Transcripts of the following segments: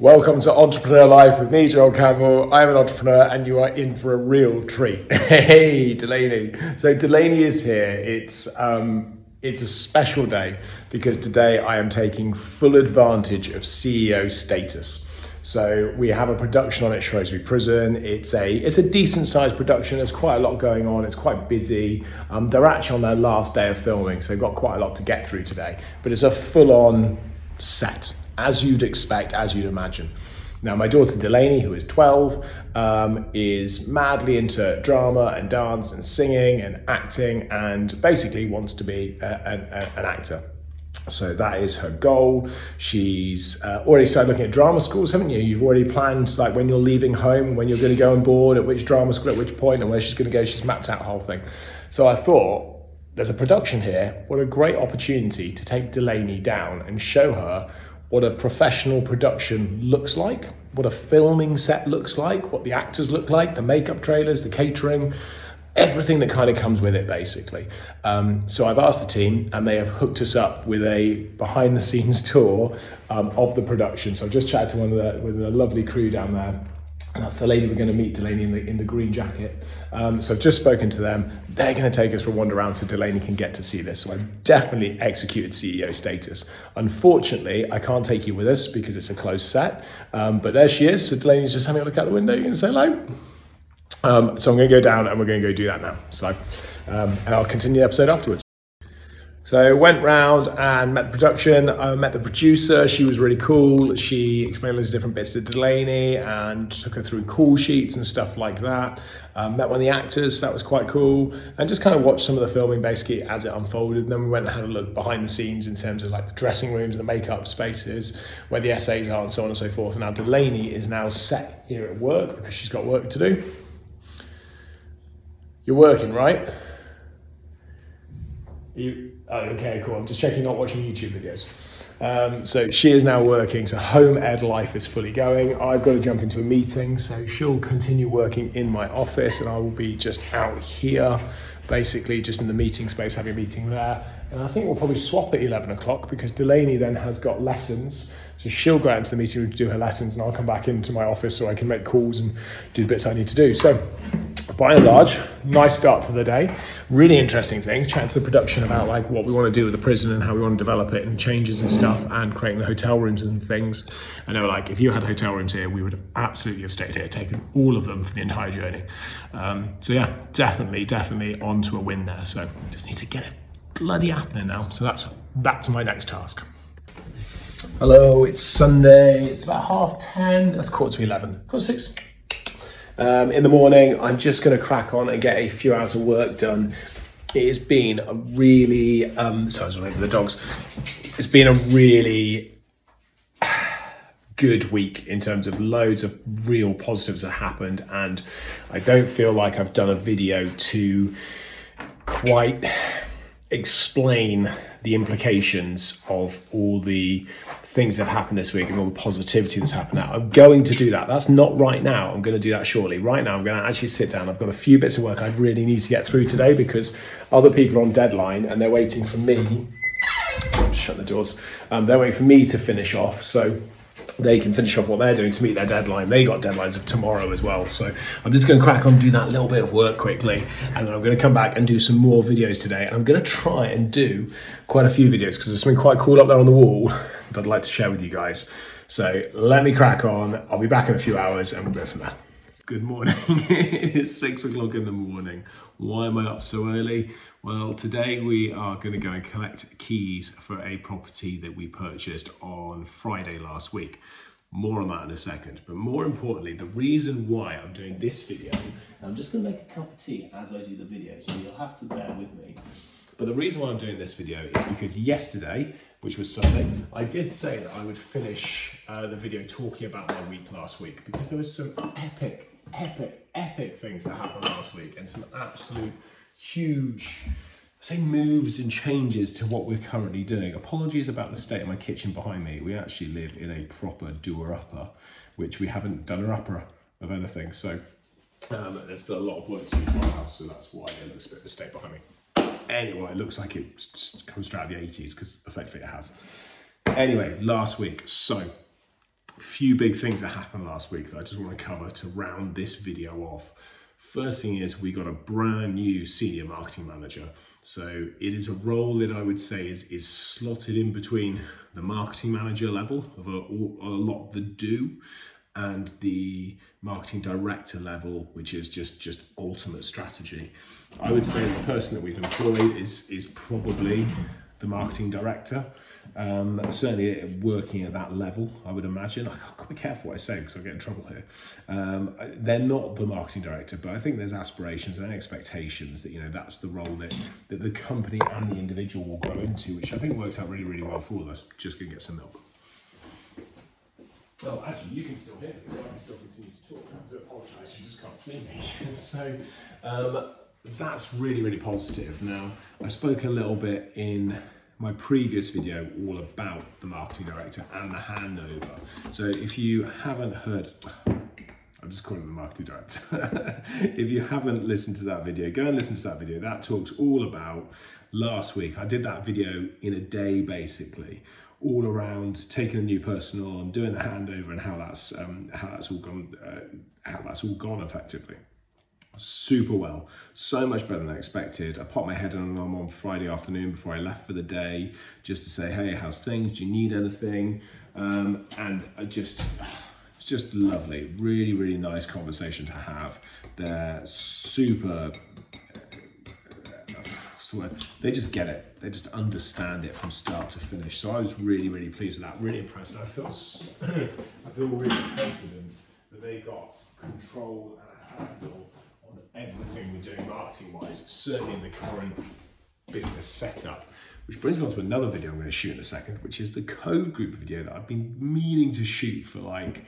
Welcome to Entrepreneur Life with me, Joel Campbell. I'm an entrepreneur and you are in for a real treat. Hey, Delaney. So, Delaney is here. It's, um, it's a special day because today I am taking full advantage of CEO status. So we have a production on at Shrewsbury Prison. It's a it's a decent sized production. There's quite a lot going on. It's quite busy. Um, they're actually on their last day of filming, so they've got quite a lot to get through today. But it's a full on set, as you'd expect, as you'd imagine. Now, my daughter Delaney, who is 12, um, is madly into drama and dance and singing and acting and basically wants to be a, a, an actor. So that is her goal. She's uh, already started looking at drama schools, haven't you? You've already planned like when you're leaving home, when you're going to go on board, at which drama school, at which point, and where she's going to go. She's mapped out the whole thing. So I thought, there's a production here. What a great opportunity to take Delaney down and show her what a professional production looks like, what a filming set looks like, what the actors look like, the makeup trailers, the catering everything that kind of comes with it, basically. Um, so I've asked the team, and they have hooked us up with a behind the scenes tour um, of the production. So I've just chatted to one of the with a lovely crew down there. And that's the lady we're going to meet, Delaney, in the, in the green jacket. Um, so I've just spoken to them. They're going to take us for a wander around so Delaney can get to see this. So I've definitely executed CEO status. Unfortunately, I can't take you with us because it's a closed set. Um, but there she is. So Delaney's just having a look out the window. You're going to say hello? Um, so I'm going to go down and we're going to go do that now. So, um, and I'll continue the episode afterwards. So I went round and met the production. I met the producer. She was really cool. She explained loads of different bits to Delaney and took her through call sheets and stuff like that. Um, met one of the actors. That was quite cool. And just kind of watched some of the filming basically as it unfolded. And then we went and had a look behind the scenes in terms of like the dressing rooms, the makeup spaces, where the essays are, and so on and so forth. And now Delaney is now set here at work because she's got work to do. You're working, right? You, oh, okay, cool. I'm just checking, not watching YouTube videos. Um, so she is now working. So home ed life is fully going. I've got to jump into a meeting, so she'll continue working in my office, and I will be just out here, basically just in the meeting space, having a meeting there. And I think we'll probably swap at 11 o'clock because Delaney then has got lessons. So she'll go out into the meeting room to do her lessons, and I'll come back into my office so I can make calls and do the bits I need to do. So by and large, nice start to the day. Really interesting things. Chatting to the production about like what we want to do with the prison and how we want to develop it and changes and stuff, and creating the hotel rooms and things. And they were like, if you had hotel rooms here, we would absolutely have stayed here, taken all of them for the entire journey. Um, so yeah, definitely, definitely onto a win there. So just need to get it bloody happening now. So that's back to my next task. Hello, it's Sunday. It's about half ten. That's quarter to eleven. Quarter six um, in the morning. I'm just going to crack on and get a few hours of work done. It has been a really, um, sorry, I was over the dogs. It's been a really good week in terms of loads of real positives that happened, and I don't feel like I've done a video to quite explain the implications of all the things have happened this week and all the positivity that's happened now. I'm going to do that. That's not right now. I'm going to do that shortly. Right now, I'm going to actually sit down. I've got a few bits of work I really need to get through today because other people are on deadline and they're waiting for me. Shut the doors. Um, they're waiting for me to finish off. So they can finish off what they're doing to meet their deadline. They got deadlines of tomorrow as well. So I'm just going to crack on, do that little bit of work quickly, and then I'm going to come back and do some more videos today. And I'm going to try and do quite a few videos because there's something quite cool up there on the wall that I'd like to share with you guys. So let me crack on. I'll be back in a few hours and we'll go from there. Good morning. it's six o'clock in the morning. Why am I up so early? Well, today we are going to go and collect keys for a property that we purchased on Friday last week. More on that in a second. But more importantly, the reason why I'm doing this video, I'm just going to make a cup of tea as I do the video, so you'll have to bear with me. But the reason why I'm doing this video is because yesterday, which was Sunday, I did say that I would finish uh, the video talking about my week last week because there was some epic epic, epic things that happened last week and some absolute huge, say moves and changes to what we're currently doing. Apologies about the state of my kitchen behind me. We actually live in a proper doer upper, which we haven't done a upper of anything. So um, there's still a lot of work to do to our house, so that's why it looks a bit of a state behind me. Anyway, it looks like it comes straight out of the 80s because effectively it has. Anyway, last week, so few big things that happened last week that I just want to cover to round this video off. First thing is we got a brand new senior marketing manager. So it is a role that I would say is, is slotted in between the marketing manager level of a, a lot of the do and the marketing director level, which is just just ultimate strategy. I would say the person that we've employed is is probably the marketing director. Um, certainly working at that level, I would imagine. I've got to be careful what I say because I'll get in trouble here. Um, they're not the marketing director, but I think there's aspirations and expectations that you know that's the role that, that the company and the individual will grow into, which I think works out really, really well for us. Just gonna get some milk. Well, actually, you can still hear me, so I can still continue to talk. I do apologise, you just can't see me. so um, that's really, really positive. Now, I spoke a little bit in my previous video all about the marketing director and the handover. So if you haven't heard, I'm just calling the marketing director. if you haven't listened to that video, go and listen to that video. That talks all about last week. I did that video in a day basically, all around taking a new person on, doing the handover, and how that's um, how that's all gone, uh, how that's all gone effectively super well, so much better than I expected. I popped my head on them on Friday afternoon before I left for the day, just to say, hey, how's things? Do you need anything? Um, and I just, it's just lovely, really, really nice conversation to have. They're super. They just get it. They just understand it from start to finish. So I was really, really pleased with that. Really impressed. I feel, I feel really confident that they got control and a handle on everything we're doing marketing wise, certainly in the current business setup. Which brings me on to another video I'm going to shoot in a second, which is the Cove Group video that I've been meaning to shoot for like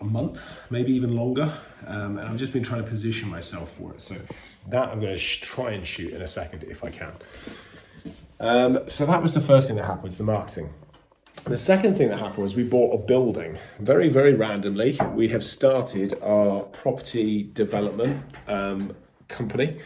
a month, maybe even longer. Um, and I've just been trying to position myself for it. So that I'm going to sh- try and shoot in a second if I can. Um, so that was the first thing that happened, the marketing. The second thing that happened was we bought a building. Very, very randomly, we have started our property development um, company.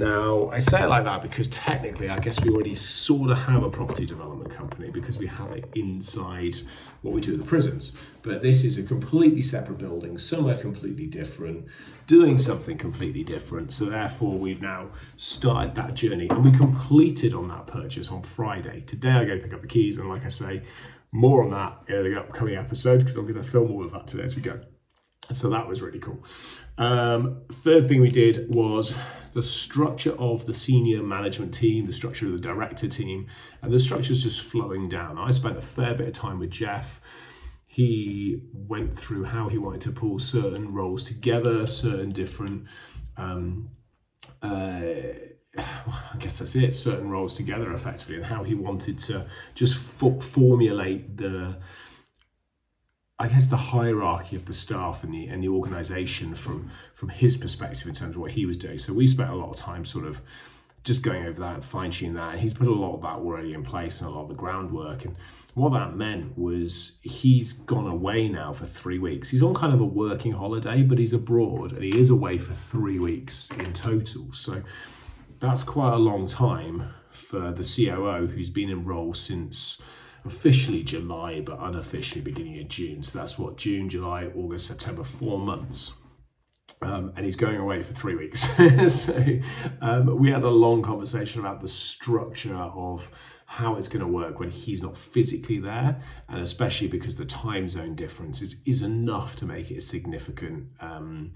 Now, I say it like that because technically, I guess we already sort of have a property development company because we have it inside what we do at the prisons. But this is a completely separate building, somewhere completely different, doing something completely different. So, therefore, we've now started that journey and we completed on that purchase on Friday. Today, I go pick up the keys, and like I say, more on that in the upcoming episode because I'm going to film all of that today as we go. So that was really cool. Um, third thing we did was the structure of the senior management team, the structure of the director team, and the structure is just flowing down. I spent a fair bit of time with Jeff. He went through how he wanted to pull certain roles together, certain different. Um, uh, I guess that's it, certain roles together effectively, and how he wanted to just formulate the, I guess, the hierarchy of the staff and the and the organisation from from his perspective in terms of what he was doing. So we spent a lot of time sort of just going over that, fine tuning that. He's put a lot of that already in place and a lot of the groundwork. And what that meant was he's gone away now for three weeks. He's on kind of a working holiday, but he's abroad and he is away for three weeks in total. So that's quite a long time for the COO who's been in role since officially July, but unofficially beginning of June. So that's what June, July, August, September, four months. Um, and he's going away for three weeks. so um, we had a long conversation about the structure of how it's going to work when he's not physically there, and especially because the time zone difference is, is enough to make it a significant um,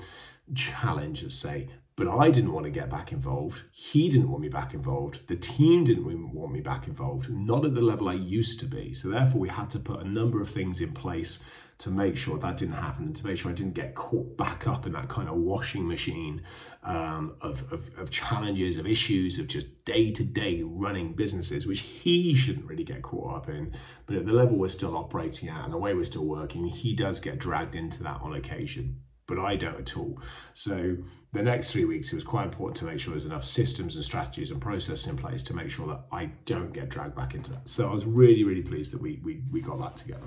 challenge, let's say. But I didn't want to get back involved. He didn't want me back involved. The team didn't want me back involved, not at the level I used to be. So, therefore, we had to put a number of things in place to make sure that didn't happen and to make sure I didn't get caught back up in that kind of washing machine um, of, of, of challenges, of issues, of just day to day running businesses, which he shouldn't really get caught up in. But at the level we're still operating at and the way we're still working, he does get dragged into that on occasion but I don't at all. So the next three weeks, it was quite important to make sure there's enough systems and strategies and processes in place to make sure that I don't get dragged back into that. So I was really, really pleased that we we, we got that together.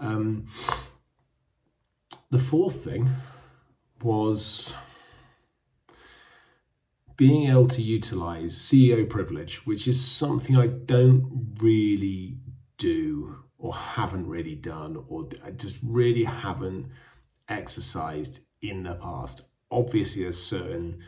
Um, the fourth thing was being able to utilize CEO privilege, which is something I don't really do or haven't really done or just really haven't exercised in the past. Obviously, there's certain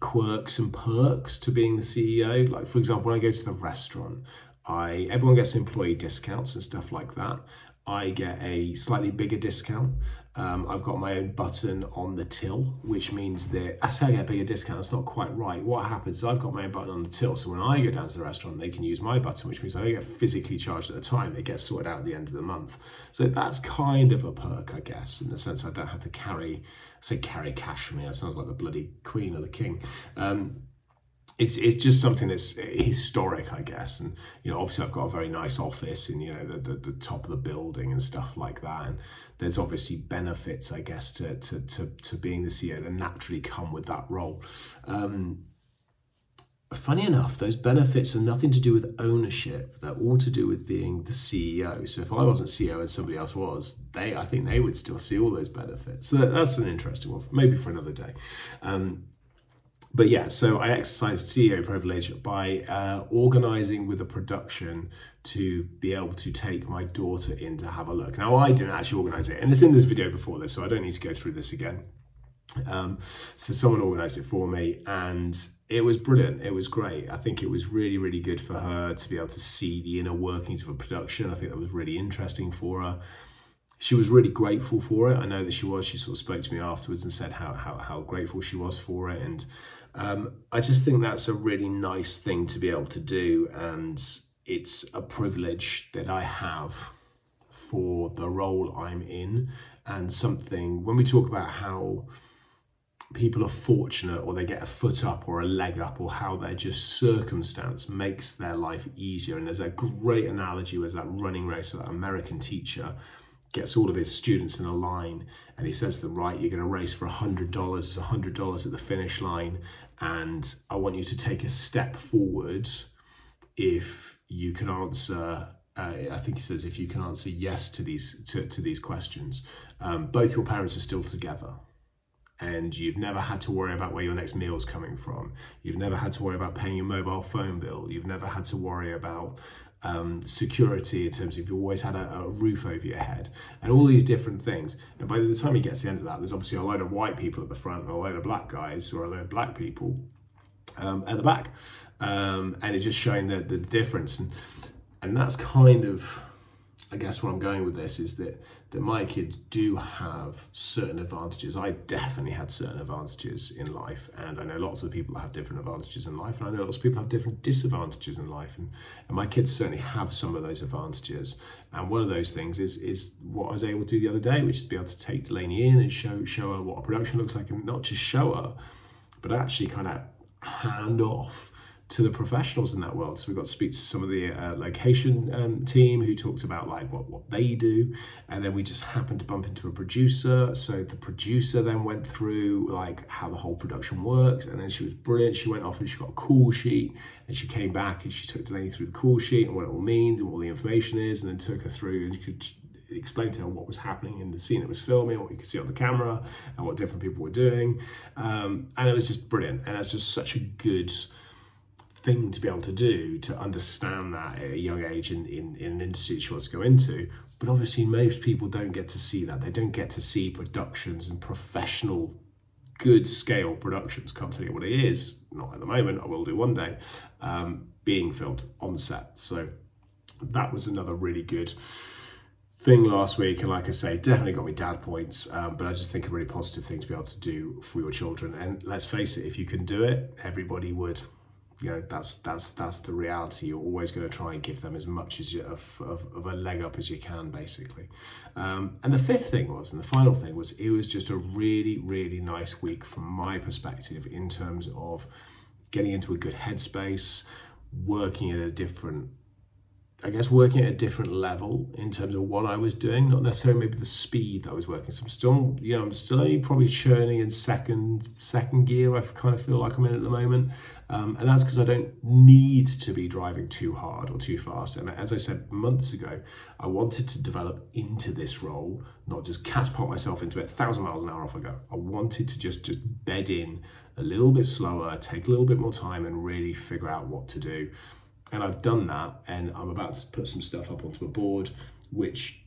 quirks and perks to being the CEO. Like, for example, when I go to the restaurant, I everyone gets employee discounts and stuff like that. I get a slightly bigger discount. Um, I've got my own button on the till, which means that I say I get a bigger discount. That's not quite right. What happens I've got my own button on the till, so when I go down to the restaurant, they can use my button, which means I don't get physically charged at the time. It gets sorted out at the end of the month. So that's kind of a perk, I guess, in the sense I don't have to carry, say, carry cash for me. That sounds like the bloody queen or the king. Um, it's it's just something that's historic, I guess. And you know, obviously, I've got a very nice office in you know the, the, the, top of the building and stuff like that. And there's obviously benefits, I guess, to to to, to being the CEO that naturally come with that role. Um, funny enough, those benefits are nothing to do with ownership. They're all to do with being the CEO. So if I wasn't CEO and somebody else was, they I think they would still see all those benefits. So that's an interesting one, maybe for another day. Um, but yeah, so I exercised CEO privilege by uh, organizing with a production to be able to take my daughter in to have a look. Now, I didn't actually organize it, and it's in this video before this, so I don't need to go through this again. Um, so someone organized it for me, and it was brilliant. It was great. I think it was really, really good for her to be able to see the inner workings of a production. I think that was really interesting for her she was really grateful for it. I know that she was. She sort of spoke to me afterwards and said how how, how grateful she was for it. And um, I just think that's a really nice thing to be able to do. And it's a privilege that I have for the role I'm in. And something, when we talk about how people are fortunate or they get a foot up or a leg up or how their just circumstance makes their life easier. And there's a great analogy with that running race with that American teacher gets all of his students in a line and he says to them, right, you're going to race for $100. It's $100 at the finish line. And I want you to take a step forward if you can answer uh, I think he says if you can answer yes to these to, to these questions, um, both your parents are still together, and you've never had to worry about where your next meal is coming from. You've never had to worry about paying your mobile phone bill. You've never had to worry about um, security in terms of you've always had a, a, roof over your head and all these different things. And by the time he gets to the end of that, there's obviously a load of white people at the front and a load of black guys or a load of black people um, at the back. Um, and it's just showing the, the difference. And, and that's kind of I guess where I'm going with this is that that my kids do have certain advantages. I definitely had certain advantages in life, and I know lots of people have different advantages in life, and I know lots of people have different disadvantages in life, and, and my kids certainly have some of those advantages. And one of those things is is what I was able to do the other day, which is be able to take Delaney in and show show her what a production looks like, and not just show her, but actually kind of hand off to the professionals in that world. So we got to speak to some of the uh, location um, team who talked about like what, what they do. And then we just happened to bump into a producer. So the producer then went through like how the whole production works. And then she was brilliant. She went off and she got a call sheet and she came back and she took Delaney through the call sheet and what it all means and what the information is. And then took her through and you could explain to her what was happening in the scene that was filming, what you could see on the camera, and what different people were doing. Um, and it was just brilliant. And it's just such a good thing to be able to do to understand that at a young age in, in, in an industry she wants to go into. But obviously, most people don't get to see that. They don't get to see productions and professional, good scale productions. Can't tell you what it is, not at the moment, I will do one day, um, being filmed on set. So that was another really good thing last week and like i say definitely got me dad points um, but i just think a really positive thing to be able to do for your children and let's face it if you can do it everybody would you know that's that's that's the reality. You're always going to try and give them as much as you of, of, of a leg up as you can basically. Um, and the fifth thing was and the final thing was it was just a really really nice week from my perspective in terms of getting into a good headspace working at a different I guess working at a different level in terms of what I was doing, not necessarily maybe the speed that I was working. So I'm still, you know, I'm still only probably churning in second second gear. I kind of feel like I'm in at the moment, um, and that's because I don't need to be driving too hard or too fast. And as I said months ago, I wanted to develop into this role, not just catapult myself into it thousand miles an hour off I go. I wanted to just just bed in a little bit slower, take a little bit more time, and really figure out what to do and I've done that and I'm about to put some stuff up onto a board which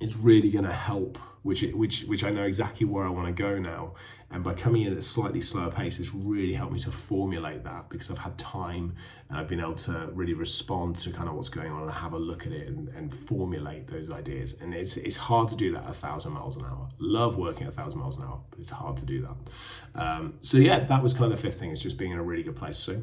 is really going to help which which which I know exactly where I want to go now. And by coming in at a slightly slower pace, it's really helped me to formulate that because I've had time and I've been able to really respond to kind of what's going on and have a look at it and, and formulate those ideas. And it's it's hard to do that a thousand miles an hour. Love working a thousand miles an hour, but it's hard to do that. Um, so yeah, that was kind of the fifth thing. Is just being in a really good place. So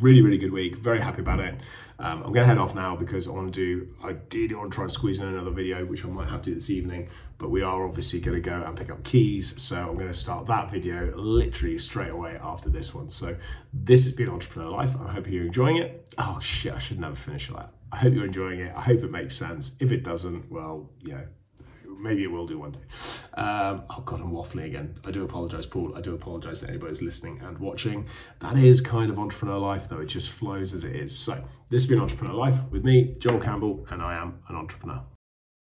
really really good week. Very happy about it. Um, i'm gonna head off now because i want to do i did want to try and squeeze in another video which i might have to do this evening but we are obviously to go and pick up keys so i'm to start that video literally straight away after this one. So this has been entrepreneur life. I hope you're enjoying it. Oh shit i should never finish that i hope you're enjoying it. I hope it makes sense. If it doesn't well yeah maybe it will do one day. Um, oh God, I'm waffling again. I do apologise, Paul. I do apologise to anybody who's listening and watching. That is kind of entrepreneur life, though. It just flows as it is. So this has been Entrepreneur Life with me, Joel Campbell, and I am an entrepreneur.